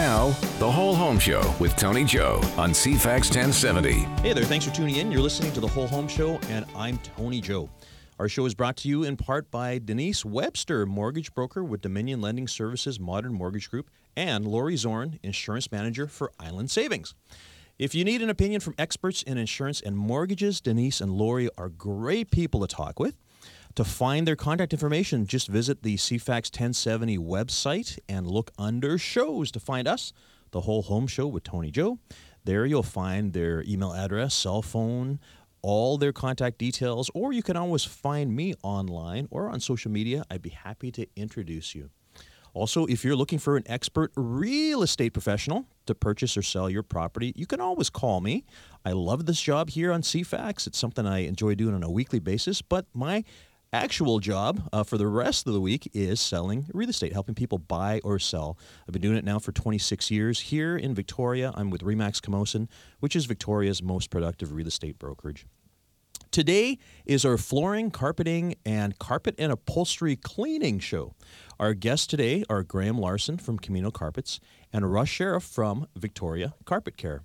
Now, The Whole Home Show with Tony Joe on CFAX 1070. Hey there, thanks for tuning in. You're listening to The Whole Home Show, and I'm Tony Joe. Our show is brought to you in part by Denise Webster, mortgage broker with Dominion Lending Services Modern Mortgage Group, and Lori Zorn, insurance manager for Island Savings. If you need an opinion from experts in insurance and mortgages, Denise and Lori are great people to talk with. To find their contact information, just visit the CFAX 1070 website and look under shows to find us, The Whole Home Show with Tony Joe. There you'll find their email address, cell phone, all their contact details, or you can always find me online or on social media. I'd be happy to introduce you. Also, if you're looking for an expert real estate professional to purchase or sell your property, you can always call me. I love this job here on CFAX. It's something I enjoy doing on a weekly basis, but my actual job uh, for the rest of the week is selling real estate, helping people buy or sell. I've been doing it now for 26 years here in Victoria. I'm with Remax Camosun, which is Victoria's most productive real estate brokerage. Today is our flooring, carpeting, and carpet and upholstery cleaning show. Our guests today are Graham Larson from Comino Carpets and Russ Sheriff from Victoria Carpet Care.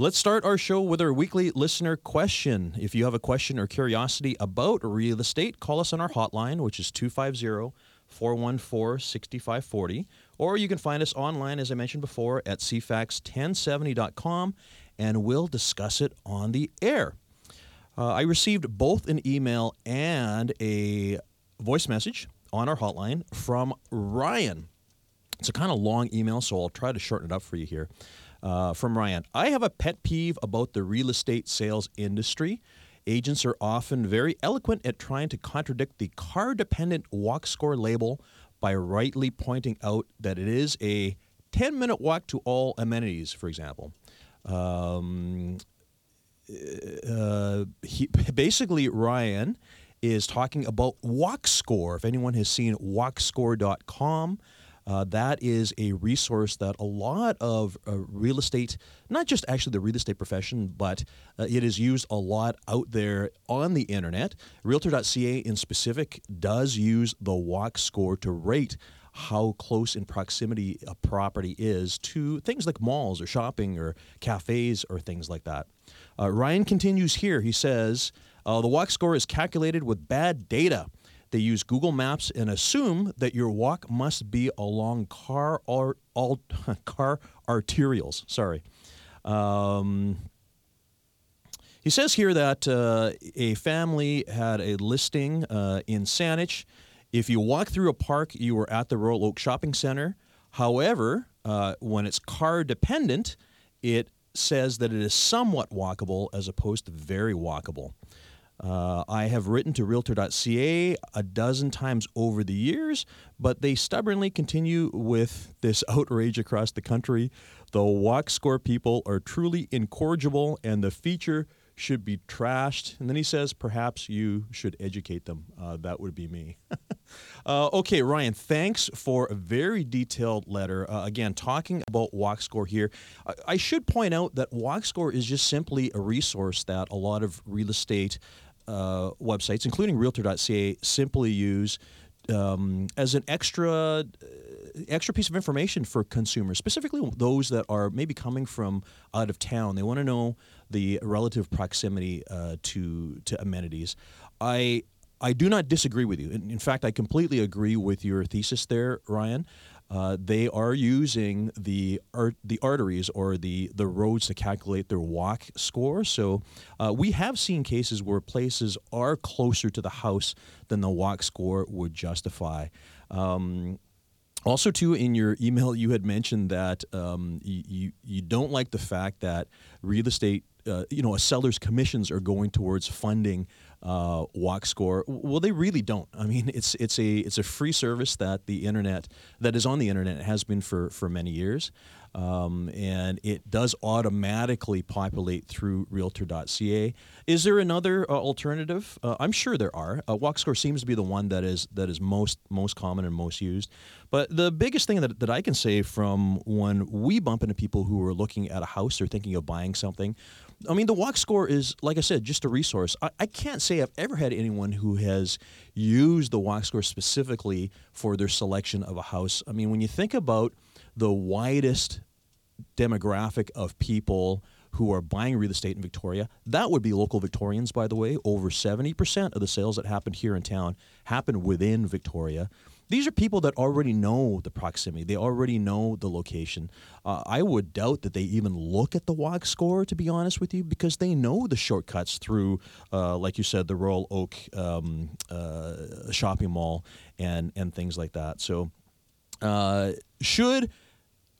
Let's start our show with our weekly listener question. If you have a question or curiosity about real estate, call us on our hotline, which is 250 414 6540. Or you can find us online, as I mentioned before, at cfax1070.com, and we'll discuss it on the air. Uh, I received both an email and a voice message on our hotline from Ryan. It's a kind of long email, so I'll try to shorten it up for you here. Uh, from Ryan I have a pet peeve about the real estate sales industry. Agents are often very eloquent at trying to contradict the car dependent walk score label by rightly pointing out that it is a 10 minute walk to all amenities, for example. Um, uh, he, basically, Ryan is talking about Walk Score. If anyone has seen walkscore.com, uh, that is a resource that a lot of uh, real estate, not just actually the real estate profession, but uh, it is used a lot out there on the internet. Realtor.ca in specific does use the walk score to rate how close in proximity a property is to things like malls or shopping or cafes or things like that. Uh, Ryan continues here. He says uh, the walk score is calculated with bad data. They use Google Maps and assume that your walk must be along car or all car arterials. Sorry. Um, he says here that uh, a family had a listing uh, in Saanich if you walk through a park, you are at the Royal Oak Shopping Center. However, uh, when it's car dependent, it says that it is somewhat walkable as opposed to very walkable. Uh, I have written to Realtor.ca a dozen times over the years, but they stubbornly continue with this outrage across the country. The walk score people are truly incorrigible, and the feature should be trashed. And then he says, perhaps you should educate them. Uh, that would be me. uh, okay, Ryan, thanks for a very detailed letter. Uh, again, talking about Walk Score here. I, I, should point out that Walk Score is just simply a resource that a lot of real estate uh, websites, including Realtor.ca, simply use um, as an extra uh, extra piece of information for consumers, specifically those that are maybe coming from out of town. They want to know the relative proximity uh, to to amenities. I I do not disagree with you. In, in, fact, I completely agree with your thesis there, Ryan. Uh, they are using the art, the arteries or the the roads to calculate their walk score. So uh, we have seen cases where places are closer to the house than the walk score would justify. Um, also, too, in your email, you had mentioned that um, you, you don't like the fact that real estate, uh, you know, a seller's commissions are going towards funding uh, walk score. Well, they really don't. I mean, it's it's a it's a free service that the internet that is on the internet has been for for many years. Um, and it does automatically populate through Realtor.ca. Is there another uh, alternative? Uh, I'm sure there are. Uh, WalkScore seems to be the one that is that is most most common and most used. But the biggest thing that, that I can say from when we bump into people who are looking at a house or thinking of buying something, I mean, the walk score is, like I said, just a resource. I, I, can't say I've ever had anyone who has used the walk score specifically for their selection of a house. I mean, when you think about the widest demographic of people who are buying real estate in Victoria. That would be local Victorians, by the way. Over 70% of the sales that happened here in town happened within Victoria. These are people that already know the proximity. They already know the location. Uh, I would doubt that they even look at the walk score, to be honest with you, because they know the shortcuts through, uh, like you said, the Royal Oak um, uh, shopping mall and and things like that. So, uh, should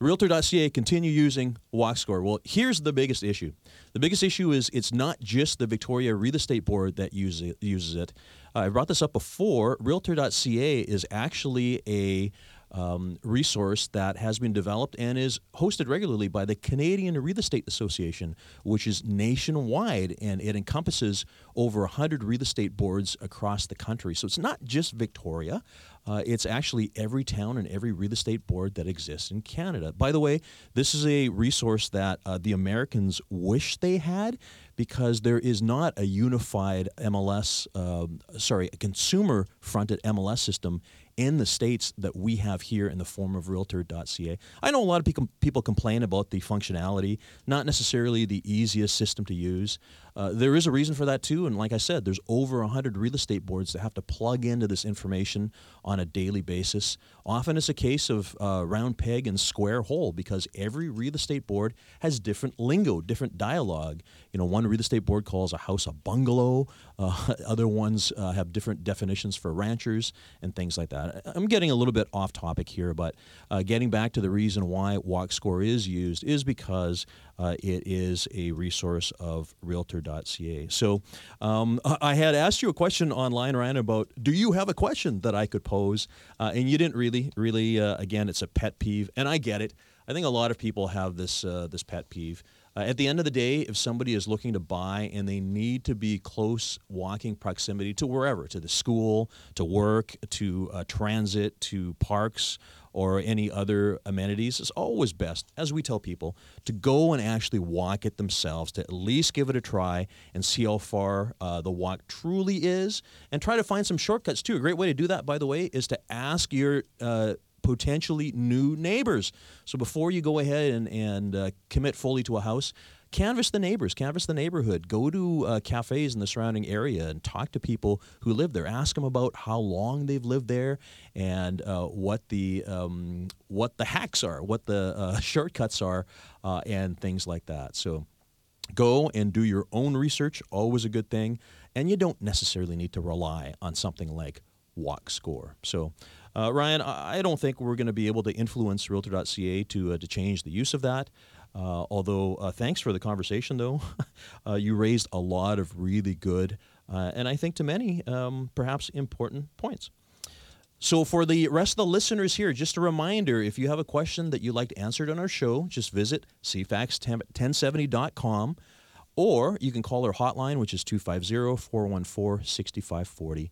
Realtor.ca continue using WalkScore? Well, here's the biggest issue. The biggest issue is it's not just the Victoria Real Estate Board that uses it. Uses it. I brought this up before. Realtor.ca is actually a um, resource that has been developed and is hosted regularly by the Canadian Real Estate Association, which is nationwide and it encompasses over 100 real estate boards across the country. So it's not just Victoria. Uh, it's actually every town and every real estate board that exists in Canada. By the way, this is a resource that uh, the Americans wish they had because there is not a unified MLS, um, sorry, a consumer fronted MLS system in the states that we have here in the form of realtor.ca. I know a lot of people, people complain about the functionality, not necessarily the easiest system to use. Uh, there is a reason for that too, and like I said, there's over 100 real estate boards that have to plug into this information on a daily basis. Often it's a case of uh, round peg and square hole because every real estate board has different lingo, different dialogue. You know, one real estate board calls a house a bungalow, uh, other ones uh, have different definitions for ranchers and things like that. I'm getting a little bit off topic here, but uh, getting back to the reason why WalkScore is used is because uh, it is a resource of realtor.ca. So um, I had asked you a question online, Ryan, about do you have a question that I could pose? Uh, and you didn't really, really, uh, again, it's a pet peeve, and I get it. I think a lot of people have this, this pet peeve. Uh, at the end of the day, if somebody is looking to buy and they need to be close walking proximity to wherever, to the school, to work, to uh, transit, to parks, or any other amenities, it's always best, as we tell people, to go and actually walk it themselves, to at least give it a try and see how far uh, the walk truly is, and try to find some shortcuts too. A great way to do that, by the way, is to ask your uh, potentially new neighbors. So before you go ahead and, and uh, commit fully to a house, canvass the neighbors, canvass the neighborhood, go to uh, cafes in the surrounding area and talk to people who live there. Ask them about how long they've lived there and uh, what the um, what the hacks are, what the uh, shortcuts are, uh, and things like that. So. Go and do your own research, always a good thing. And you don't necessarily need to rely on something like Walk Score. So, uh, Ryan, I don't think we're going to be able to influence Realtor.ca to, uh, to change the use of that. Uh, although, uh, thanks for the conversation, though. uh, you raised a lot of really good, uh, and I think to many, um, perhaps important points. So, for the rest of the listeners here, just a reminder if you have a question that you'd like answered on our show, just visit cfax1070.com or you can call our hotline, which is 250 414 6540.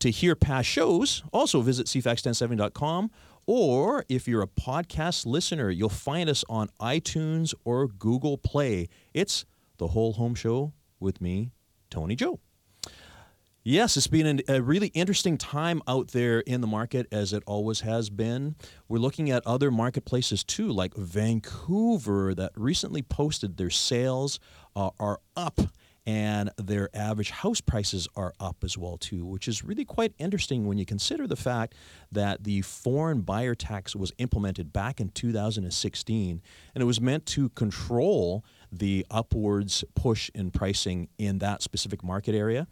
To hear past shows, also visit cfax1070.com or if you're a podcast listener, you'll find us on iTunes or Google Play. It's The Whole Home Show with me, Tony Joe. Yes, it's been a really interesting time out there in the market, as it always has been. We're looking at other marketplaces too, like Vancouver, that recently posted their sales uh, are up and their average house prices are up as well too which is really quite interesting when you consider the fact that the foreign buyer tax was implemented back in 2016 and it was meant to control the upwards push in pricing in that specific market area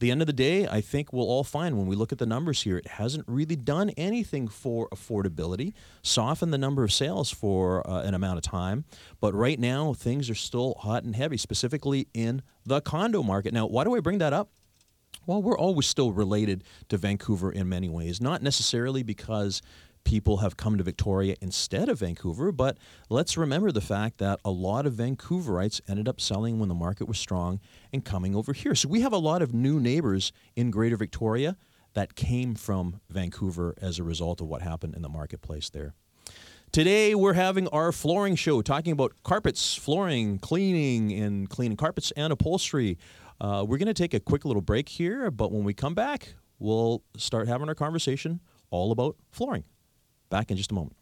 the end of the day, I think we'll all find when we look at the numbers here, it hasn't really done anything for affordability, softened the number of sales for uh, an amount of time. But right now, things are still hot and heavy, specifically in the condo market. Now, why do I bring that up? Well, we're always still related to Vancouver in many ways, not necessarily because people have come to Victoria instead of Vancouver, but let's remember the fact that a lot of Vancouverites ended up selling when the market was strong and coming over here. So we have a lot of new neighbors in Greater Victoria that came from Vancouver as a result of what happened in the marketplace there. Today, we're having our flooring show talking about carpets, flooring, cleaning, and cleaning carpets and upholstery. Uh, we're going to take a quick little break here, but when we come back, we'll start having our conversation all about flooring. Back in just a moment.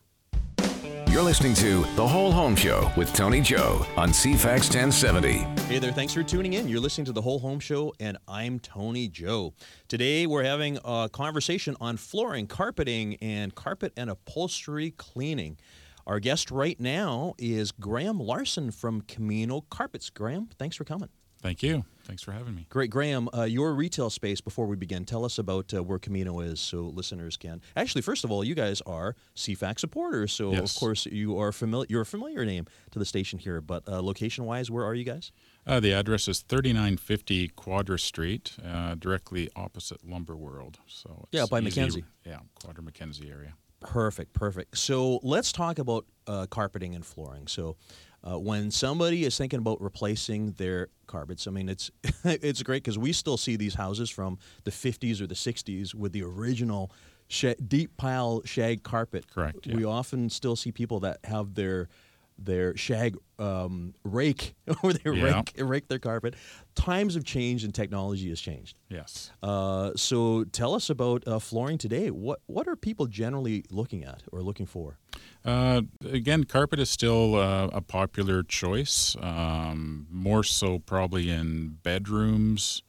You're listening to The Whole Home Show with Tony Joe on CFAX 1070. Hey there, thanks for tuning in. You're listening to The Whole Home Show, and I'm Tony Joe. Today we're having a conversation on flooring, carpeting, and carpet and upholstery cleaning. Our guest right now is Graham Larson from Comino Carpets. Graham, thanks for coming. Thank you. Thanks for having me. Great, Graham. Uh, your retail space. Before we begin, tell us about uh, where Comino is, so listeners can. Actually, first of all, you guys are CFAX supporters, so Yes. of course you are familiar. You're a familiar name to the station here. But uh, location-wise, where are you guys? Uh, the address is 3950 Quadra Street, uh, directly opposite Lumber World. So Yeah, by easy- Mackenzie. Yeah, Quadra Mackenzie area. Perfect, perfect. So let's talk about uh, carpeting and flooring. So uh, when somebody is thinking about replacing their carpets, I mean it's it's great because we still see these houses from the 50s or the 60s with the original sha- deep pile shag carpet. Correct, We often still see people that have their their shag um, rake or they Yeah. rake rake their carpet. Times have changed and technology has changed. Yes. Uh, so tell us about uh, flooring today. What what are people generally looking at or looking for? Uh, again, carpet is still uh, a popular choice, um, more so probably in bedrooms,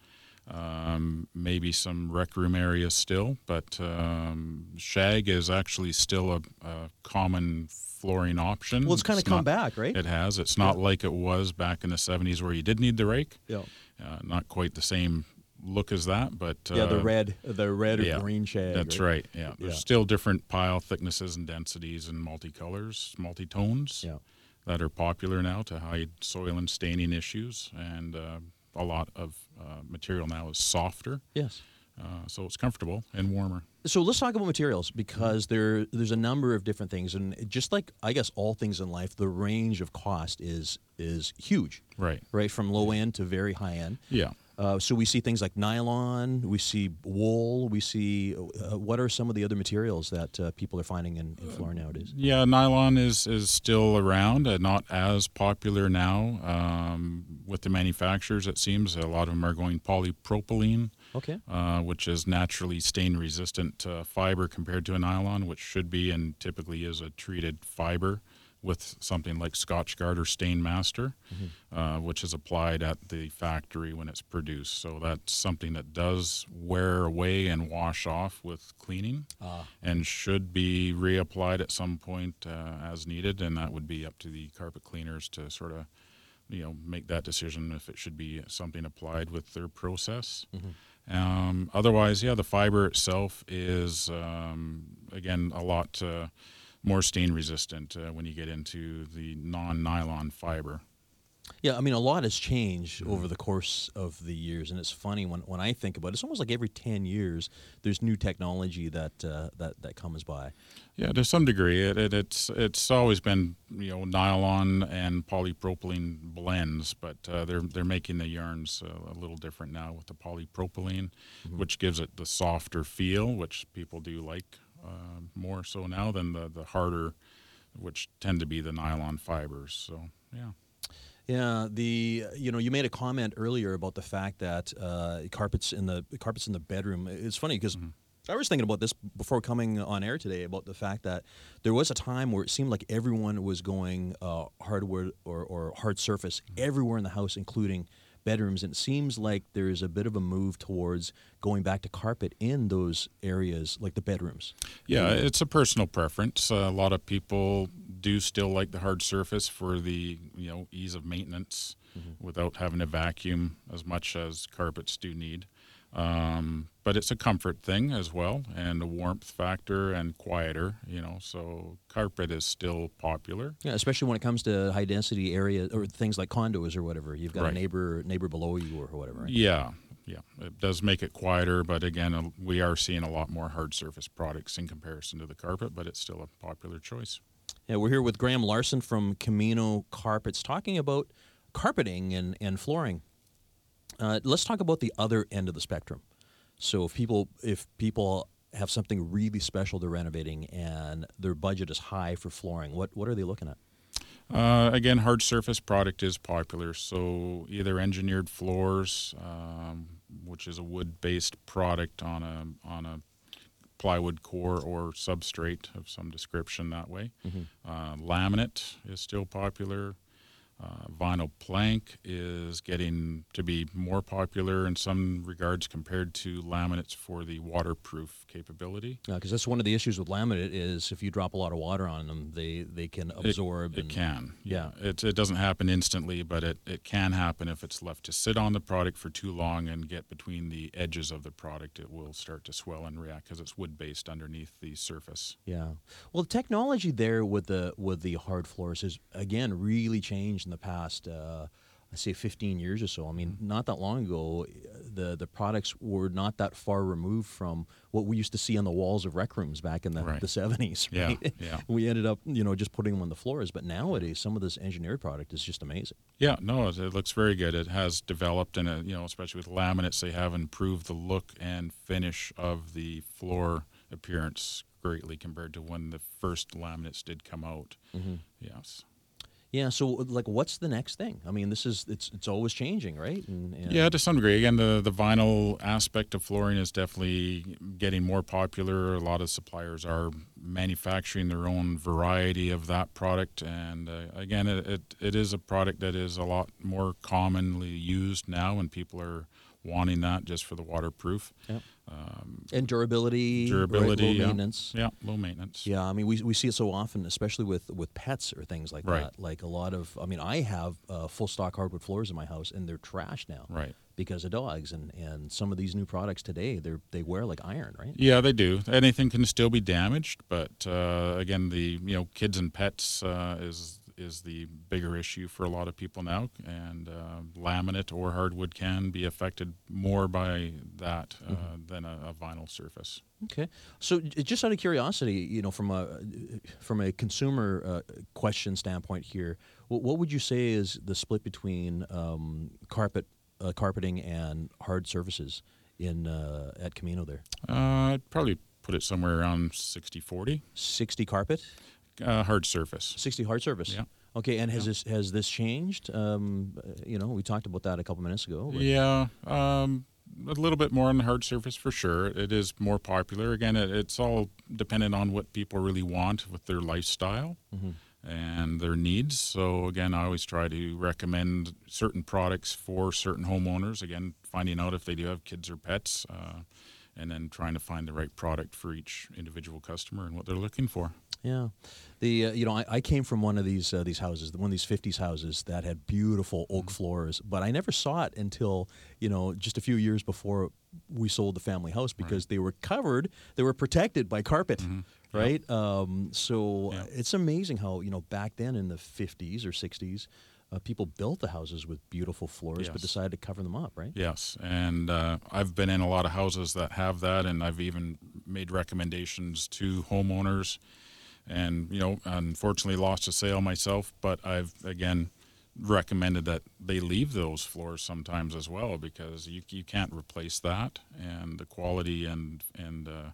um, maybe some rec room areas still, but um, shag is actually still a, a common flooring option. Well, it's kind of come not- back, right? It has. It's not like it was back in the 70s where you did need the rake. yeah. Uh, not quite the same look as that, but Yeah, the uh, red, the red or yeah, green shag. That's right. Yeah, there's Yeah. still different pile thicknesses and densities and multicolors, multitones Yeah. that are popular now to hide soil and staining issues. And uh, a lot of uh, material now is softer, Yes. uh, so it's comfortable and warmer. So let's talk about materials because there there's a number of different things, and just like I guess all things in life, the range of cost is is huge, Right. right? From low end to very high end. Yeah. Uh, so we see things like nylon, we see wool, we see. Uh, what are some of the other materials that uh, people are finding in, in flooring nowadays? Yeah, nylon is, is still around, uh, not as popular now um, with the manufacturers. It seems a lot of them are going polypropylene. Okay. uh, which is naturally stain resistant uh, fiber compared to a nylon, which should be and typically is a treated fiber with something like Scotchgard or Stain Master, uh, which is applied at the factory when it's produced. So that's something that does wear away and wash off with cleaning and should be reapplied at some point uh, as needed. And that would be up to the carpet cleaners to sort of you know make that decision if it should be something applied with their process. Um, otherwise, yeah, the fiber itself is um, again a lot uh, more stain resistant uh, when you get into the non-nylon fiber. Yeah, I mean, a lot has changed over the course of the years, and it's funny when, when I think about it. It's almost like every ten years, there's new technology that uh, that that comes by. Yeah, to some degree, it, it, it's it's always been you know nylon and polypropylene blends, but uh, they're they're making the yarns uh, a little different now with the polypropylene, which gives it the softer feel, which people do like uh, more so now than the the harder, which tend to be the nylon fibers. So yeah. Yeah, the you know you made a comment earlier about the fact that uh, carpets in the carpets in the bedroom. It's funny because I was thinking about this before coming on air today about the fact that there was a time where it seemed like everyone was going uh, hardwood or, or hard surface everywhere in the house, including bedrooms. And it seems like there is a bit of a move towards going back to carpet in those areas, like the bedrooms. Yeah, it's a personal preference. Uh, a lot of people do still like the hard surface for the you know ease of maintenance without having to vacuum as much as carpets do need. Um, but it's a comfort thing as well, and a warmth factor and quieter. You know, so carpet is still popular. Yeah, especially when it comes to high density areas or things like condos or whatever. You've got a neighbor neighbor below you or whatever. Right? Yeah, yeah, it does make it quieter, but again, uh, we are seeing a lot more hard surface products in comparison to the carpet, but it's still a popular choice. Yeah, we're here with Graham Larson from Comino Carpets talking about carpeting and, and flooring. Uh, let's talk about the other end of the spectrum. So if people if people have something really special they're renovating and their budget is high for flooring, what what are they looking at? Uh, again, hard surface product is popular. So either engineered floors, um, which is a wood-based product on a on a plywood core or substrate of some description that way. Uh, laminate is still popular. Uh, vinyl plank is getting to be more popular in some regards compared to laminates for the waterproof capability. because that's one of the issues with laminate is if you drop a lot of water on them, they they can absorb. It and, can. Yeah. It, it doesn't happen instantly, but it, it can happen if it's left to sit on the product for too long and get between the edges of the product. It will start to swell and react because it's wood based underneath the surface. Yeah. Well, the technology there with the with the hard floors has again really changed in the past. Uh, I say 15 years or so. I mean, Mm-hmm. not that long ago, the the products were not that far removed from what we used to see on the walls of rec rooms back in the, Right. the 70s. Yeah, Right? yeah. we ended up, you know, just putting them on the floors. But nowadays, some of this engineered product is just amazing. Yeah, no, it, it looks very good. It has developed, and you know, especially with laminates, they have improved the look and finish of the floor appearance greatly compared to when the first laminates did come out. Mm-hmm. Yes. Yeah. So, like, what's the next thing? I mean, this is it's it's always changing, right? And, and Yeah, to some degree. Again, the, the vinyl aspect of flooring is definitely getting more popular. A lot of suppliers are manufacturing their own variety of that product. And uh, again, it, it, it is a product that is a lot more commonly used now, and people are wanting that just for the waterproof. Yep. Um, and durability, right, durability, low yeah. maintenance. Yeah, low maintenance. Yeah, I mean, we, we see it so often, especially with, with pets or things like Right. that. Like a lot of, I mean, I have uh, full stock hardwood floors in my house, and they're trash now Right. because of dogs. And, and some of these new products today, they they wear like iron, right? Yeah, they do. Anything can still be damaged, but uh, again, the you know kids and pets uh, is is the bigger issue for a lot of people now, and uh, laminate or hardwood can be affected more by that uh, than a, a vinyl surface. Okay, so just out of curiosity, you know, from a from a consumer uh, question standpoint here, what, what would you say is the split between um, carpet uh, carpeting and hard surfaces in uh, at Comino there? Uh, I'd probably put it somewhere around 60-40. Sixty carpet, Uh, hard surface. sixty hard surface. Yeah. Okay, and has Yeah. this has this changed? Um, uh, you know, we talked about that a couple minutes ago. but- Yeah, um, a little bit more on the hard surface for sure. It is more popular. Again, it, it's all dependent on what people really want with their lifestyle and their needs. So again, I always try to recommend certain products for certain homeowners. Again, finding out if they do have kids or pets, uh, and then trying to find the right product for each individual customer and what they're looking for. Yeah, the uh, you know I, I came from one of these uh, these houses, one of these '50s houses that had beautiful oak floors, but I never saw it until you know just a few years before we sold the family house because they were covered, they were protected by carpet, right? Um, so Yeah. uh, it's amazing how you know back then in the '50s or '60s, uh, people built the houses with beautiful floors, but decided to cover them up, right? Yes, and uh, I've been in a lot of houses that have that, and I've even made recommendations to homeowners, and you know, unfortunately lost a sale myself, but I've again recommended that they leave those floors sometimes as well because you you can't replace that, and the quality and and uh,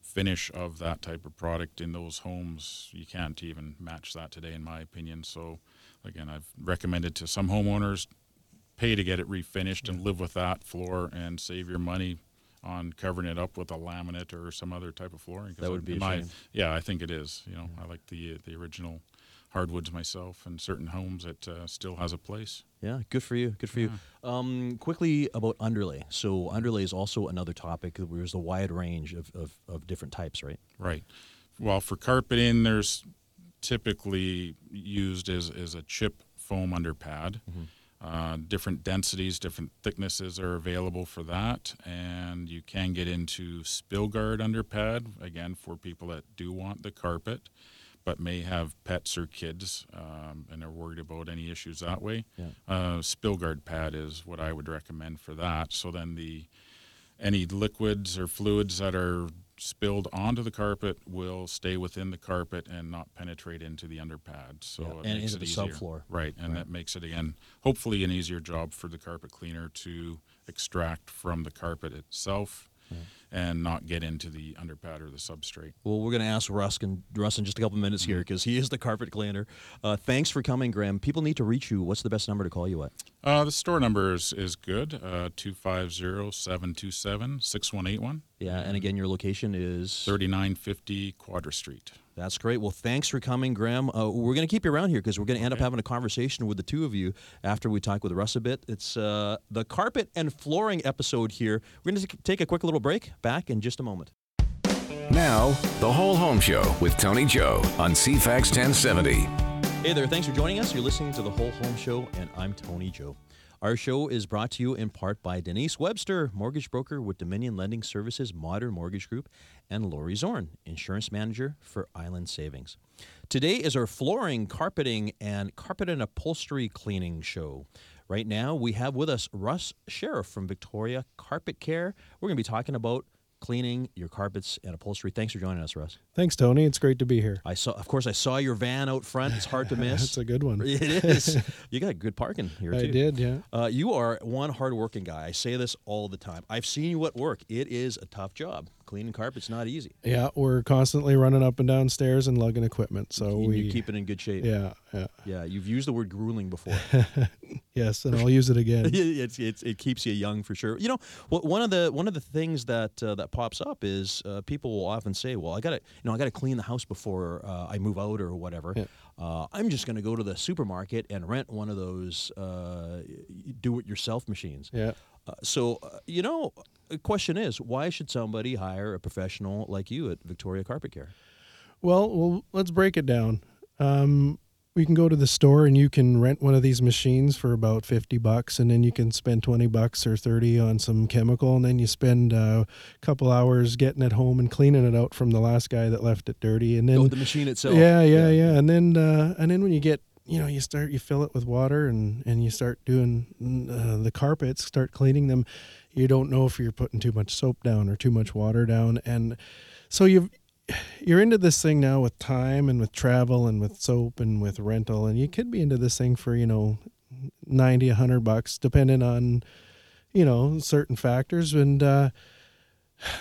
finish of that type of product in those homes you can't even match that today, in my opinion. So, again, I've recommended to some homeowners pay to get it refinished and live with that floor and save your money on covering it up with a laminate or some other type of flooring. That would be my. Yeah, I think it is. You know, I like the the original hardwoods myself, and certain homes it uh, still has a place. Yeah, good for you. Good for you. Um, quickly about underlay. So underlay is also another topic. where There's a wide range of, of, of different types, right? Right. Well, for carpeting, there's typically used as, as a chip foam underpad. Uh, different densities, different thicknesses are available for that, and you can get into spill guard underpad again for people that do want the carpet, but may have pets or kids um, and are worried about any issues that way. Yeah. Uh, spill guard pad is what I would recommend for that. So then the any liquids or fluids that are spilled onto the carpet will stay within the carpet and not penetrate into the underpad. So Yeah, it and makes into it the easier. subfloor. Right, and Right. that makes it again hopefully an easier job for the carpet cleaner to extract from the carpet itself. And not get into the underpad or the substrate. Well, we're going to ask Russ in, Russ in just a couple minutes here because he is the carpet cleaner. Uh, thanks for coming, Graham. People need to reach you. What's the best number to call you at? Uh, the store number is, is good, uh, 250-727-6181. Yeah, and again, your location is 3950 Quadra Street. That's great. Well, thanks for coming, Graham. Uh, we're going to keep you around here because we're going to end up having a conversation with the two of you after we talk with Russ a bit. It's uh, the carpet and flooring episode here. We're going to take a quick little break. Back in just a moment. Now, the Whole Home Show with Tony Joe on CFAX 1070. Hey there, thanks for joining us. You're listening to The Whole Home Show, and I'm Tony Joe. Our show is brought to you in part by Denise Webster, mortgage broker with Dominion Lending Services Modern Mortgage Group, and Lori Zorn, insurance manager for Island Savings. Today is our flooring, carpeting, and carpet and upholstery cleaning show. Right now, we have with us Russ Sheriff from Victoria Carpet Care. We're going to be talking about cleaning your carpets and upholstery. Thanks for joining us, Russ. Thanks, Tony. It's great to be here. I saw, of course, I saw your van out front. It's hard to miss. That's a good one. It is. You got good parking here I too. did, yeah. Uh, you are one hardworking guy. I say this all the time. I've seen you at work. It is a tough job. Cleaning carpet's not easy. Yeah, we're constantly running up and down stairs and lugging equipment. So and we you keep it in good shape. Yeah, yeah. Yeah, You've used the word grueling before. Yes, and I'll use it again. it's, it's, it keeps you young for sure. You know, one of the one of the things that uh, that pops up is uh, people will often say, "Well, I got to you know I got to clean the house before uh, I move out or whatever." Yeah. Uh, I'm just going to go to the supermarket and rent one of those uh, do-it-yourself machines. Yeah. Uh, so, uh, you know, the question is, why should somebody hire a professional like you at Victoria Carpet Care? Well, well, let's break it down. Um, we can go to the store and you can rent one of these machines for about 50 bucks and then you can spend 20 bucks or 30 on some chemical and then you spend uh, a couple hours getting it home and cleaning it out from the last guy that left it dirty and then oh, the machine itself. Yeah, yeah, yeah. And then uh, and then when you get you know you start you fill it with water and and you start doing uh, the carpets, start cleaning them. You don't know if you're putting too much soap down or too much water down, and so you've you're into this thing now with time and with travel and with soap and with rental. And you could be into this thing for you know 90 100 bucks depending on you know certain factors. And uh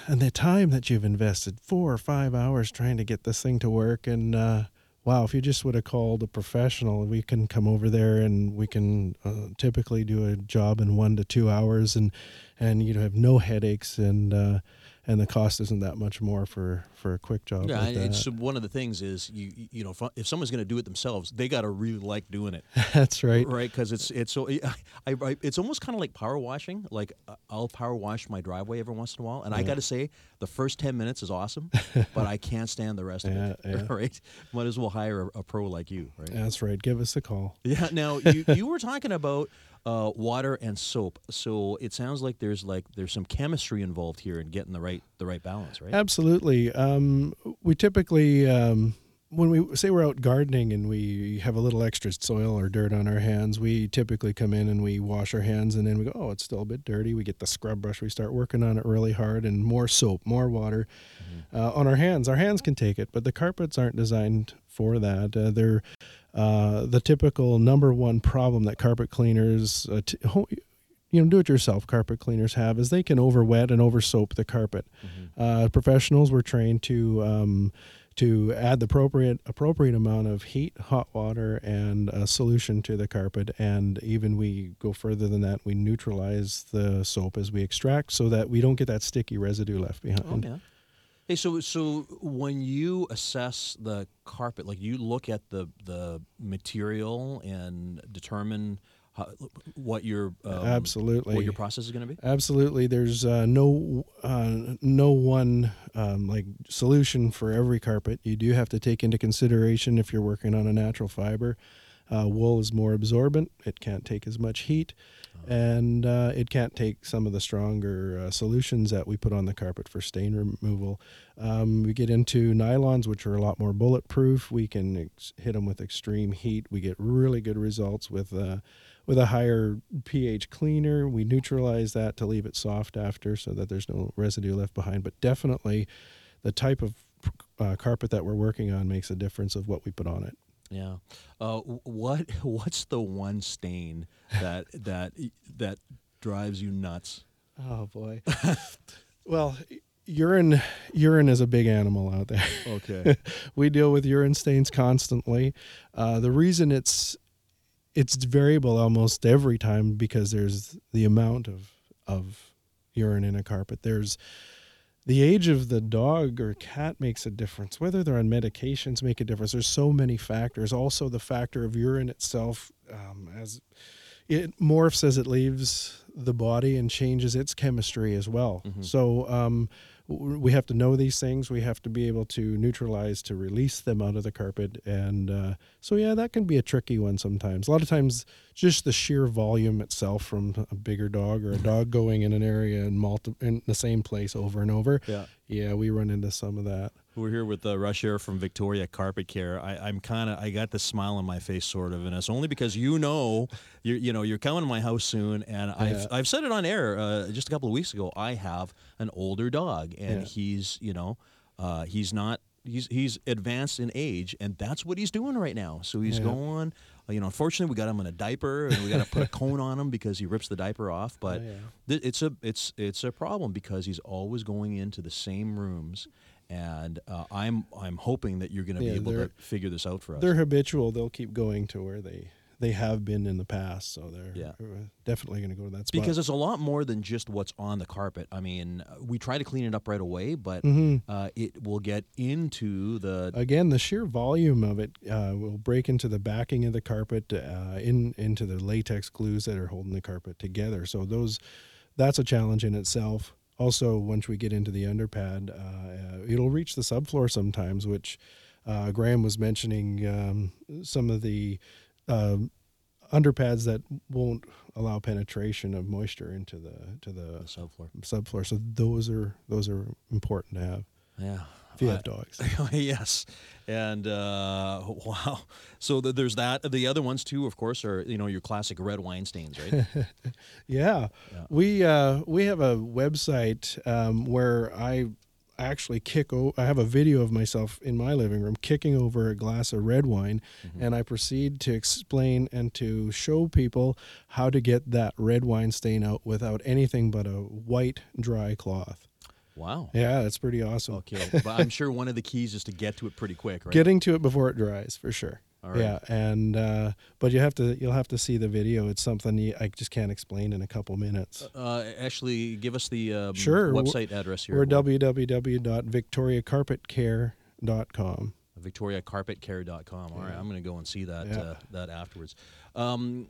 and the time that you've invested four or five hours trying to get this thing to work. And uh wow if you just would have called a professional we can come over there and we can uh, typically do a job in one to two hours and and you have no headaches and uh and the cost isn't that much more for for a quick job Yeah, like it's one of the things is you you know if, if someone's going to do it themselves, they got to really like doing it, that's right right? Because it's it's so I, I it's almost kind of like power washing. Like uh, I'll power wash my driveway every once in a while, and I got to say the first ten minutes is awesome, but I can't stand the rest of it. Yeah, yeah. Right? Might as well hire a, a pro like you, right? that's right give us a call Yeah. Now you, you were talking about uh, water and soap, so it sounds like there's like there's some chemistry involved here in getting the right the right balance, right? Absolutely. Um, we typically, um, when we say we're out gardening and we have a little extra soil or dirt on our hands, we typically come in and we wash our hands and then we go, oh, it's still a bit dirty. We get the scrub brush, we start working on it really hard and more soap, more water uh, on our hands. Our hands can take it, but the carpets aren't designed for that. Uh, they're uh, the typical number one problem that carpet cleaners, uh, t- you know, do-it-yourself carpet cleaners have is they can over wet and over soap the carpet. Uh, professionals were trained to um, to add the appropriate appropriate amount of heat, hot water, and a solution to the carpet. And even we go further than that, we neutralize the soap as we extract, so that we don't get that sticky residue left behind. Okay. Hey, so so when you assess the carpet, like you look at the the material and determine how, what your um, Absolutely. what your process is going to be. Absolutely. There's uh, no uh, no one um, like solution for every carpet. You do have to take into consideration if you're working on a natural fiber. Uh, wool is more absorbent. It can't take as much heat, and uh, it can't take some of the stronger uh, solutions that we put on the carpet for stain removal. Um, we get into nylons, which are a lot more bulletproof. We can ex- hit them with extreme heat. We get really good results with uh, with a higher pH cleaner. We neutralize that to leave it soft after, so that there's no residue left behind. But definitely, the type of uh, carpet that we're working on makes a difference of what we put on it. Yeah. Uh, what what's the one stain that that that drives you nuts? Oh boy. well, urine urine is a big animal out there. Okay. we deal with urine stains constantly. Uh, the reason it's it's variable almost every time because there's the amount of of urine in a carpet. There's the age of the dog or cat makes a difference. Whether they're on medications make a difference. There's so many factors. Also, the factor of urine itself, um, as it morphs as it leaves the body and changes its chemistry as well. So um, we have to know these things. We have to be able to neutralize to release them out of the carpet. And uh, so, yeah, that can be a tricky one sometimes. A lot of times, just the sheer volume itself from a bigger dog or a dog going in an area in, multi- in the same place over and over. Yeah. Yeah, we run into some of that. We're here with uh, Russ Sheriff from Victoria Carpet Care. I, I'm kind of I got the smile on my face, sort of, and it's only because you know you're you know you're coming to my house soon, and I've I've said it on air uh, just a couple of weeks ago. I have an older dog, and Yeah. he's you know uh, he's not he's he's advanced in age, and that's what he's doing right now. So he's Yeah. going. uh, You know, unfortunately, we got him in a diaper, and we got to put a cone on him because he rips the diaper off. But Oh, yeah. th- it's a it's it's a problem because he's always going into the same rooms, and uh, I'm I'm hoping that you're going to Yeah, be able to figure this out for us. They're habitual. They'll keep going to where they they have been in the past. So they're Yeah. uh, definitely going to go to that spot. because it's a lot more than just what's on the carpet. I mean, uh, we try to clean it up right away, but Mhm. uh, it will get into the again the sheer volume of it uh, will break into the backing of the carpet uh, in into the latex glues that are holding the carpet together so those that's a challenge in itself also once we get into the underpad uh, uh, it'll reach the subfloor sometimes which uh, graham was mentioning um, some of the um underpads that won't allow penetration of moisture into the to the the subfloor. subfloor so those are those are important to have Yeah. if you have dogs yes, and uh, wow. So th- there's that. The other ones too, of course, are you know your classic red wine stains, right? Yeah, Yeah. we uh, we have a website um, where I actually kick. O- I have a video of myself in my living room kicking over a glass of red wine, Mm-hmm. and I proceed to explain and to show people how to get that red wine stain out without anything but a white dry cloth. Wow. Yeah, that's pretty awesome. Okay, but I'm sure one of the keys is to get to it pretty quick, right? Getting to it before it dries for sure. All right. Yeah, and uh, but you have to you'll have to see the video. It's something you, I just can't explain in a couple minutes. Uh, actually, give us the um, Sure. website address here. We're www.victoriacarpetcare.com. VictoriaCarpetCare.com. All right, I'm going to go and see that Yeah. uh, that afterwards. Um,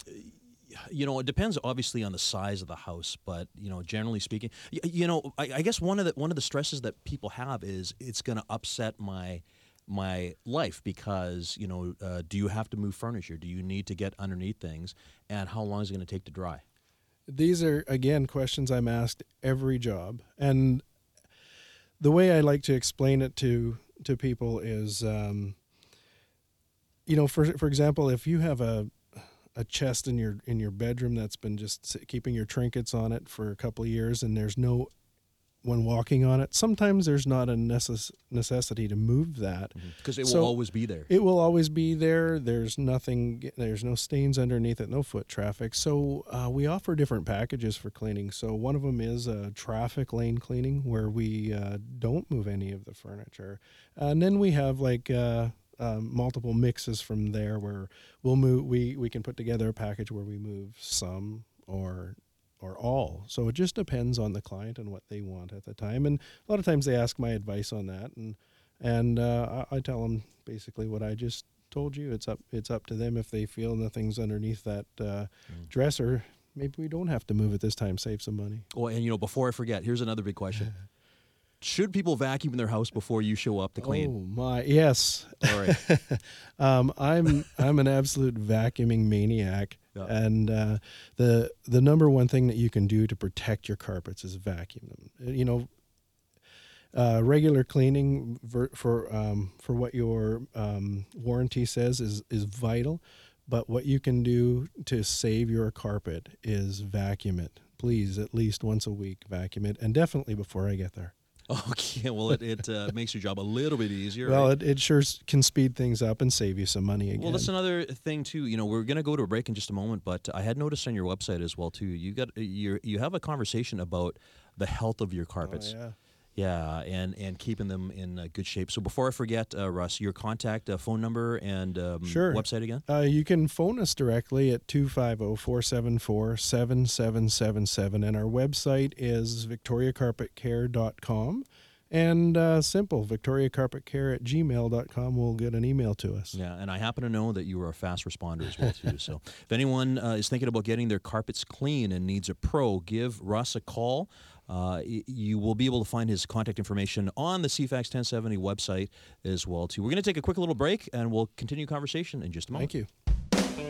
you know, it depends obviously on the size of the house, but you know, generally speaking, y- you know, I, I guess one of the one of the stresses that people have is it's going to upset my my life because you know, uh, do you have to move furniture? Do you need to get underneath things? And how long is it going to take to dry? These are again questions I'm asked every job, and the way I like to explain it to to people is, um, you know, for for example, if you have a a chest in your in your bedroom that's been just keeping your trinkets on it for a couple of years, and there's no when walking on it, sometimes there's not a necess- necessity to move that. Because it will always be there. It will always be there. There's nothing. There's no stains underneath it. No foot traffic. So uh, we offer different packages for cleaning. So one of them is a traffic lane cleaning, where we uh, don't move any of the furniture, and then we have like. Um, multiple mixes from there where we'll move we we can put together a package where we move some or or all so it just depends on the client and what they want at the time and a lot of times they ask my advice on that and and uh, I, I tell them basically what I just told you. It's up it's up to them if they feel nothing's underneath that uh, dresser. Maybe we don't have to move it this time. Save some money. Oh, and you know, before I forget, here's another big question: Should people vacuum their house before you show up to clean? Oh my yes. All right. um, I'm I'm an absolute vacuuming maniac, Yeah. and uh, the the number one thing that you can do to protect your carpets is vacuum them. You know, uh, regular cleaning ver- for um, for what your um, warranty says is is vital, but what you can do to save your carpet is vacuum it. Please, at least once a week, vacuum it, and definitely before I get there. Okay, well, it, it uh, makes your job a little bit easier. Well, right? it, it sure can speed things up and save you some money again. well, that's another thing too. You know, we're going to go to a break in just a moment, but I had noticed on your website as well too. You got you you have a conversation about the health of your Oh, carpets. yeah. Yeah, and and keeping them in uh, good shape. So before I forget, uh, Russ, your contact uh, phone number and um, Sure. website again. Uh, you can phone us directly at 250-474-7777 and our website is victoriacarpetcare.com and uh, simple victoriacarpetcare at gmail.com will get an email to us. Yeah, and I happen to know that you are a fast responder as well too. so if anyone uh, is thinking about getting their carpets clean and needs a pro, give Russ a call. Uh, you will be able to find his contact information on the CFAX 1070 website as well too. We're going to take a quick little break and we'll continue conversation in just a moment. Thank you.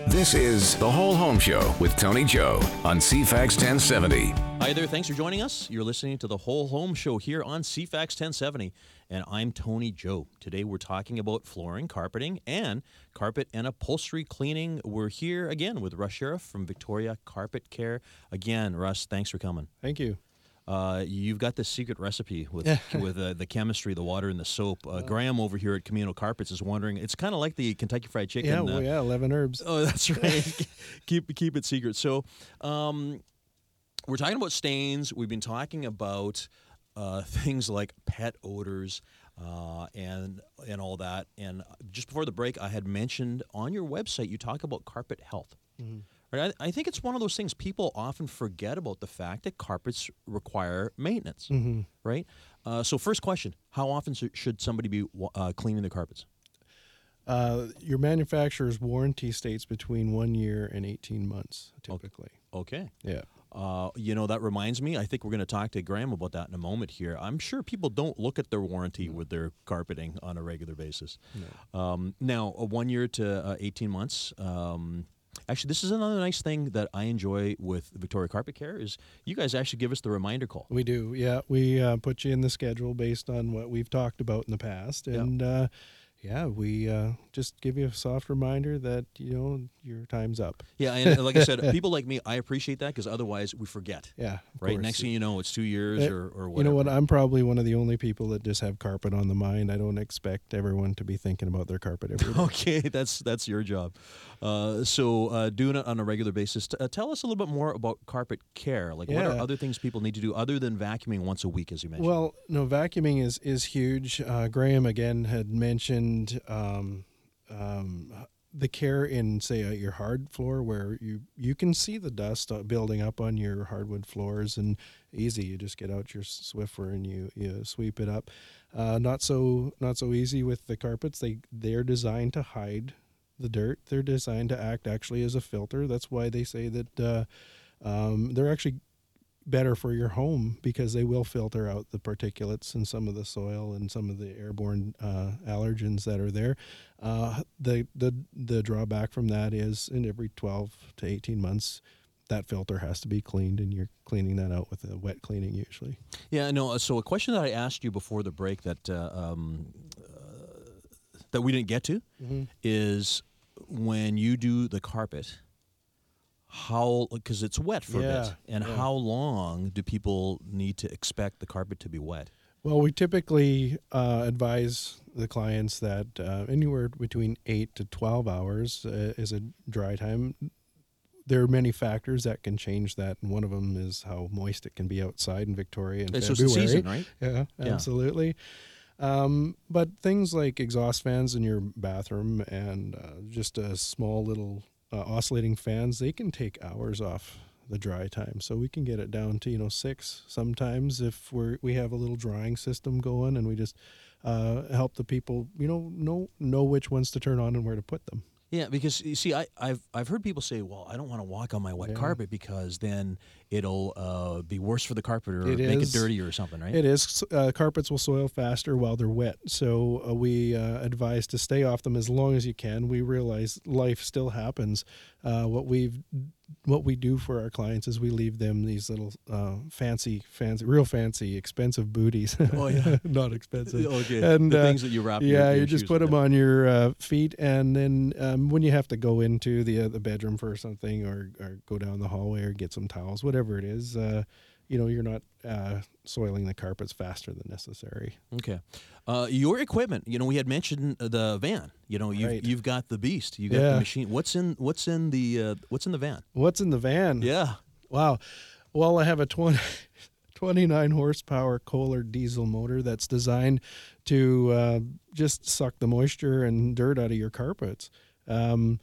This is The Whole Home Show with Tony Joe on CFAX 1070. Hi there, thanks for joining us. You're listening to the Whole Home Show here on CFAX 1070, and I'm Tony Joe. Today we're talking about flooring, carpeting, and carpet and upholstery cleaning. We're here again with Russ Sheriff from Victoria Carpet Care. Again, Russ, thanks for coming. Thank you. Uh, you've got the secret recipe with with uh, the chemistry, the water, and the soap. Uh, Graham over here at Comino Carpets is wondering. It's kind of like the Kentucky Fried Chicken. Yeah, uh, well, yeah, 11 herbs. Oh, that's right. keep keep it secret. So, um, we're talking about stains. We've been talking about uh, things like pet odors uh, and and all that. And just before the break, I had mentioned on your website you talk about carpet health. Right? I, I think it's one of those things people often forget about the fact that carpets require maintenance. Mm-hmm. Right. Uh, so, first question: How often should somebody be uh, cleaning the carpets? Uh, your manufacturer's warranty states between one year and 18 months, typically. Okay. Yeah. Uh, you know, that reminds me, I think we're going to talk to Graham about that in a moment here. I'm sure people don't look at their warranty with their carpeting on a regular basis. Um, now, a one year to uh, 18 months. Um, actually, this is another nice thing that I enjoy with Victoria Carpet Care is you guys actually give us the reminder call. We do, yeah. We uh, put you in the schedule based on what we've talked about in the past, and uh, yeah, we uh, just give you a soft reminder that you know your time's up. Yeah, and like I said, people like me, I appreciate that because otherwise we forget. Yeah, Right. course. Next thing you know, it's two years Uh, or, or whatever. You know what? I'm probably one of the only people that just have carpet on the mind. I don't expect everyone to be thinking about their carpet every day. Okay, that's that's your job. Uh, so uh, doing it on a regular basis. T- uh, tell us a little bit more about carpet care. Like, what are other things people need to do other than vacuuming once a week, as you mentioned? Well, no, vacuuming is is huge. Uh, Graham again had mentioned um, um, the care in say uh, your hard floor, where you you can see the dust building up on your hardwood floors, and easy. You just get out your Swiffer and you you sweep it up. Uh, not so not so easy with the carpets. They they're designed to hide the dirt. They're designed to act actually as a filter. That's why they say that uh, um, they're actually better for your home because they will filter out the particulates and some of the soil and some of the airborne uh, allergens that are there. Uh, the the the drawback from that is in every 12 to 18 months that filter has to be cleaned and you're cleaning that out with a wet cleaning usually. yeah, no. uh, So a question that I asked you before the break that uh, um, uh, that we didn't get to is when you do the carpet. How because it's wet for a bit, and yeah. how long do people need to expect the carpet to be wet? Well, we typically uh, advise the clients that uh, anywhere between eight to twelve hours uh, is a dry time. There are many factors that can change that, and one of them is how moist it can be outside in Victoria in It's February. season, right? Yeah, Yeah. absolutely. Um, but things like exhaust fans in your bathroom and uh, just a small little uh, oscillating fans, they can take hours off the dry time. So we can get it down to you know six sometimes if we're we have a little drying system going and we just uh, help the people you know know know which ones to turn on and where to put them. Yeah, because you see, I, I've I've heard people say, "Well, I don't want to walk on my wet Yeah. carpet because then it'll uh, be worse for the carpet or It make is. it dirtier or something." Right? It is. Uh, carpets will soil faster while they're wet, so uh, we uh, advise to stay off them as long as you can. We realize life still happens. Uh, what we've what we do for our clients is we leave them these little uh, fancy, fancy, real fancy, expensive booties. Oh, yeah. not expensive. Okay, And the uh, things that you wrap. your- yeah, you just put them on your uh, feet, and then um, when you have to go into the uh, the bedroom for something, or, or go down the hallway, or get some towels, whatever it is, uh, you know, you're not uh, soiling the carpets faster than necessary. Okay, uh, your equipment. You know, we had mentioned the van. You know, you've Right. you've got the beast. You got the machine. What's in What's in the uh, What's in the van? What's in the van? Yeah. Wow. Well, I have a 20, 29 horsepower Kohler diesel motor that's designed to uh, just suck the moisture and dirt out of your carpets. Um,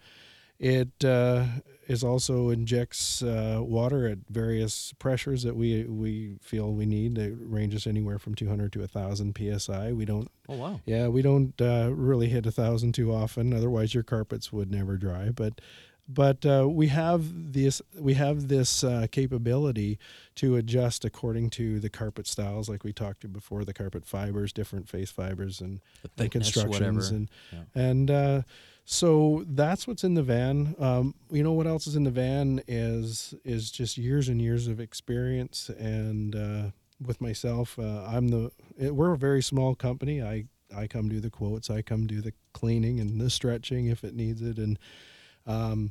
it uh, is also injects uh, water at various pressures that we we feel we need. It ranges anywhere from 200 to 1,000 psi. We don't. Oh wow. Yeah, we don't uh, really hit thousand too often. Otherwise, your carpets would never dry. But but uh, we have this we have this uh, capability to adjust according to the carpet styles, like we talked to before, the carpet fibers, different face fibers, and, The thickness, constructions, whatever. and Yeah. and uh, so that's what's in the van. Um, you know what else is in the van is is just years and years of experience, and uh, with myself, uh, I'm the it, we're a very small company. I I come do the quotes, I come do the cleaning and the stretching if it needs it, and um,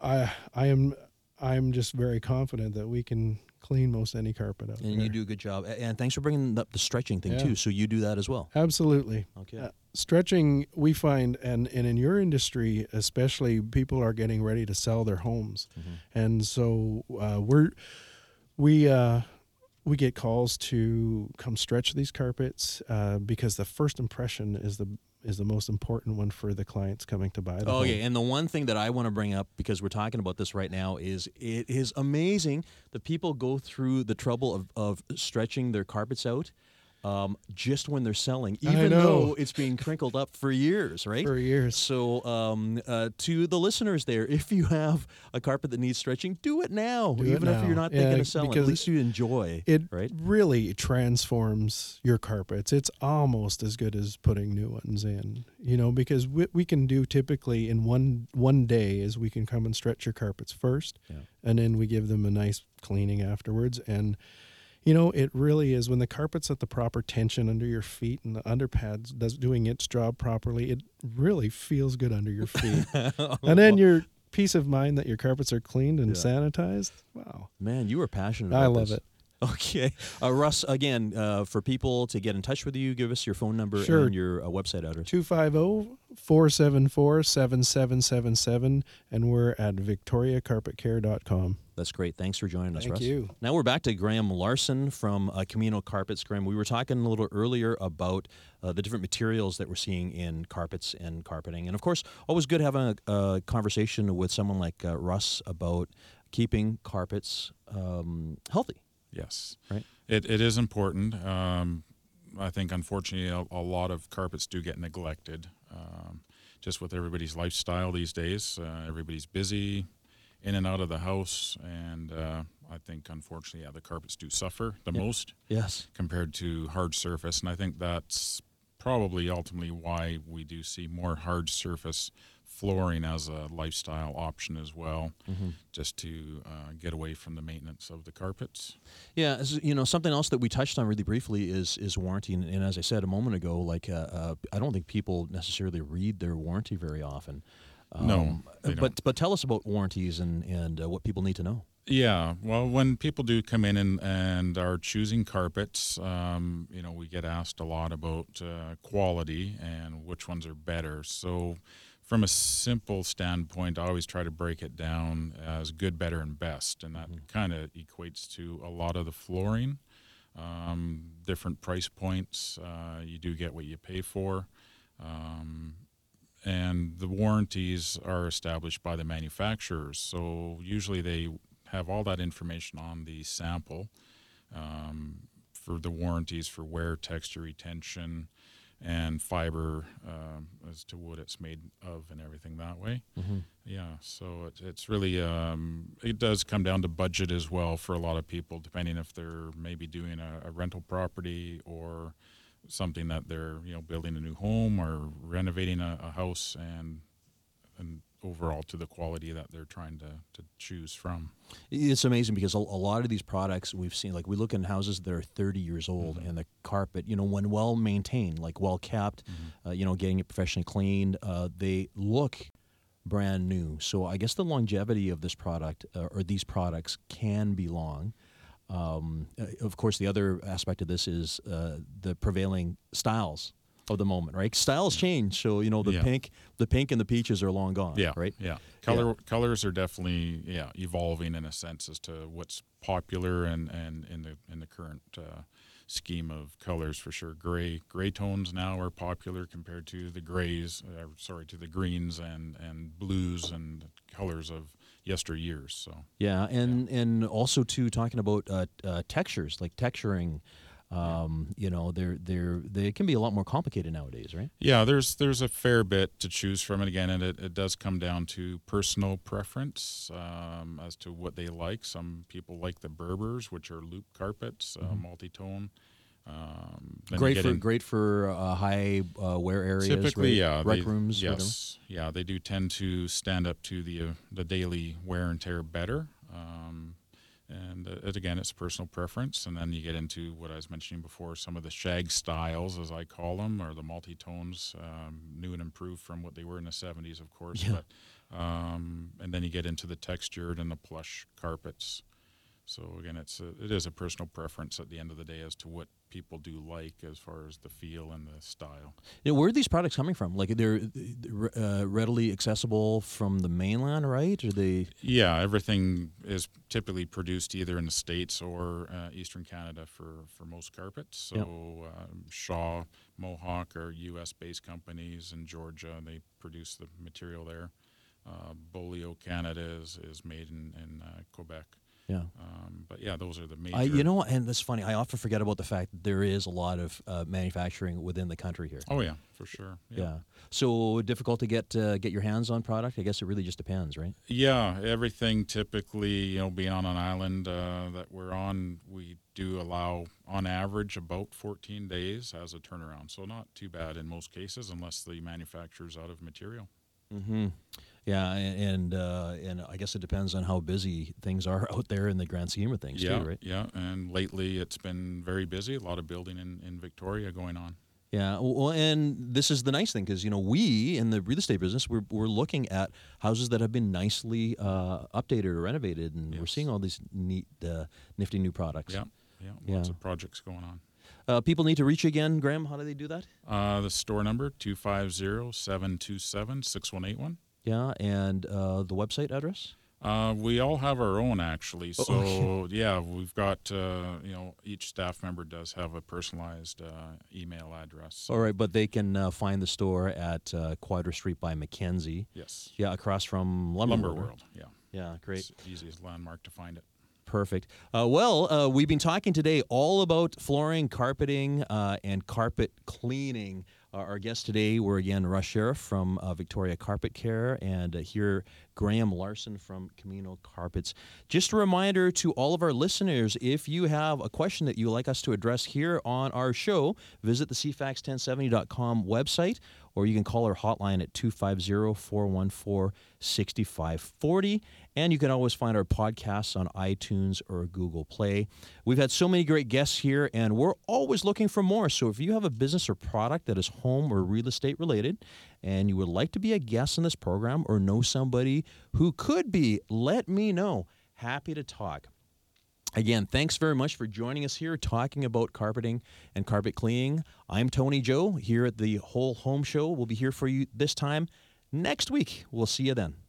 I I am I'm just very confident that we can clean most any carpet out And there. you do a good job. And thanks for bringing up the stretching thing Yeah. too. So you do that as well. Absolutely. Okay. Uh, stretching, we find, and, and in your industry, especially, people are getting ready to sell their homes, and so uh, we're we uh, we get calls to come stretch these carpets uh, because the first impression is the is the most important one for the clients coming to buy the Oh home. yeah, and the one thing that I want to bring up because we're talking about this right now is it is amazing that people go through the trouble of, of stretching their carpets out um, just when they're selling, even though it's being crinkled up for years, right? For years. So um, uh, to the listeners there, if you have a carpet that needs stretching, do it now, Do it even if you're not thinking of selling. At least you enjoy It right? really transforms your carpets. It's almost as good as putting new ones in, you know, because what we can do typically in one one day is we can come and stretch your carpets first, Yeah. and then we give them a nice cleaning afterwards. And you know, it really is when the carpet's at the proper tension under your feet and the underpads does doing its job properly. It really feels good under your feet, and then your peace of mind that your carpets are cleaned and Yeah. sanitized. Wow, Man, you are passionate. About I love this. it. Okay, uh, Russ. Again, uh, for people to get in touch with you, give us your phone number Sure. and your uh, website address. 250-474-7777 and we're at victoriacarpetcare.com. That's great. Thanks for joining us, Thank Russ. you. Now we're back to Graham Larson from uh, Comino Carpets. Graham, we were talking a little earlier about uh, the different materials that we're seeing in carpets and carpeting, and of course, always good having a, a conversation with someone like uh, Russ about keeping carpets um, healthy. Yes. Right. It, it is important. Um, I think, unfortunately, a, a lot of carpets do get neglected. Um, just with everybody's lifestyle these days, uh, everybody's busy, in and out of the house, and uh, I think, unfortunately, yeah, the carpets do suffer the Yeah. most Yes. compared to hard surface, and I think that's probably ultimately why we do see more hard surface flooring as a lifestyle option as well, just to uh, get away from the maintenance of the carpets. Yeah, as, you know, something else that we touched on really briefly is is warranty, and, and as I said a moment ago, like uh, uh, I don't think people necessarily read their warranty very often. No, but but tell us about warranties and and uh, what people need to know. Yeah, well, when people do come in and, and are choosing carpets, um, you know, we get asked a lot about uh, quality and which ones are better. So, from a simple standpoint, I always try to break it down as good, better, and best, and that kind of equates to a lot of the flooring. Um, different price points, uh, you do get what you pay for. Um, and the warranties are established by the manufacturers. So usually they have all that information on the sample um, for the warranties for wear, texture, retention, and fiber um as to what it's made of and everything that way. Yeah, so it, it's really um, it does come down to budget as well for a lot of people, depending if they're maybe doing a, a rental property or something that they're you know building a new home or renovating a, a house and and overall to the quality that they're trying to, to choose from. It's amazing because a, a lot of these products we've seen, like we look in houses that are 30 years old, and the carpet, you know, when well maintained, like well kept, uh, you know, getting it professionally cleaned, uh, they look brand new. So I guess the longevity of this product uh, or these products can be long. Um, uh, of course, the other aspect of this is uh, the prevailing styles of the moment, right? Styles change, so you know the Yeah. pink, the pink and the peaches are long gone. Yeah, right. Yeah, color colors are definitely yeah evolving in a sense as to what's popular and and in the in the current uh, scheme of colors for sure. Gray gray tones now are popular compared to the grays. Uh, sorry, to the greens and and blues and colors of yesteryears. So Yeah, and and also too talking about uh, uh, textures like texturing. Um, you know, they're they're they can be a lot more complicated nowadays, right? Yeah, there's there's a fair bit to choose from, and again, and it, it does come down to personal preference um, as to what they like. Some people like the Berbers, which are loop carpets, uh, multi-tone. Um, great for in- great for uh, high uh, wear areas. Typically, right? yeah, rec they, rooms. whatever. Yes, yeah, they do tend to stand up to the uh, the daily wear and tear better. Um, and uh, it, again, it's personal preference. And then you get into what I was mentioning before, some of the shag styles, as I call them, or the multi-tones, um, new and improved from what they were in the 70s, of course. Yeah. But um, and then you get into the textured and the plush carpets. So again, it's a, it is a personal preference at the end of the day as to what people do like as far as the feel and the style. Where are these products coming from? Like they're they're, uh, readily accessible from the mainland, right? Or they? Yeah, everything is typically produced either in the states or uh, Eastern Canada for, for most carpets. So Yep. um, Shaw, Mohawk are U.S. based companies in Georgia. and They produce the material there. Uh, Beaulieu Canada is, is made in, in uh, Quebec. Yeah. Um, but yeah, those are the major. I, you know, what? and that's funny. I often forget about the fact that there is a lot of uh, manufacturing within the country here. Oh yeah, for sure. Yeah. So difficult to get uh, get your hands on product. I guess it really just depends, right? Yeah, everything typically, you know, being on an island uh, that we're on, we do allow on average about 14 days as a turnaround. So not too bad in most cases, unless the manufacturer's out of material. Mm-hmm. Yeah, and uh, and I guess it depends on how busy things are out there in the grand scheme of things, yeah, too, right? yeah. And lately, it's been very busy. A lot of building in, in Victoria going on. Yeah, well, and this is the nice thing because you know we in the real estate business we're we're looking at houses that have been nicely uh, updated or renovated, and we're seeing all these neat, uh, nifty new products. Yeah, yeah. Lots Yeah. of projects going on. Uh, people need to reach you again, Graham. How do they do that? Uh, the store number 250-727-6181. Yeah, and uh, the website address. Uh, we all have our own actually. Oh, So okay. yeah, we've got uh, you know each staff member does have a personalized uh, email address. All right, but they can uh, find the store at uh, Quadra Street by McKenzie. Yes. Yeah, across from Lumber, Lumber World. World. Yeah. Yeah, great. It's the easiest landmark to find it. Perfect. Uh, well, uh, we've been talking today all about flooring, carpeting, uh, and carpet cleaning. Our guests today were again Russ Sheriff from uh, Victoria Carpet Care and uh, here Graham Larson from Comino Carpets. Just a reminder to all of our listeners if you have a question that you would like us to address here on our show, visit the CFAX1070.com website or you can call our hotline at 250 414 6540. And you can always find our podcasts on iTunes or Google Play. We've had so many great guests here, and we're always looking for more. So if you have a business or product that is home or real estate related, and you would like to be a guest in this program or know somebody who could be, let me know. Happy to talk. Again, thanks very much for joining us here talking about carpeting and carpet cleaning. I'm Tony Joe here at the Whole Home Show. We'll be here for you this time next week. We'll see you then.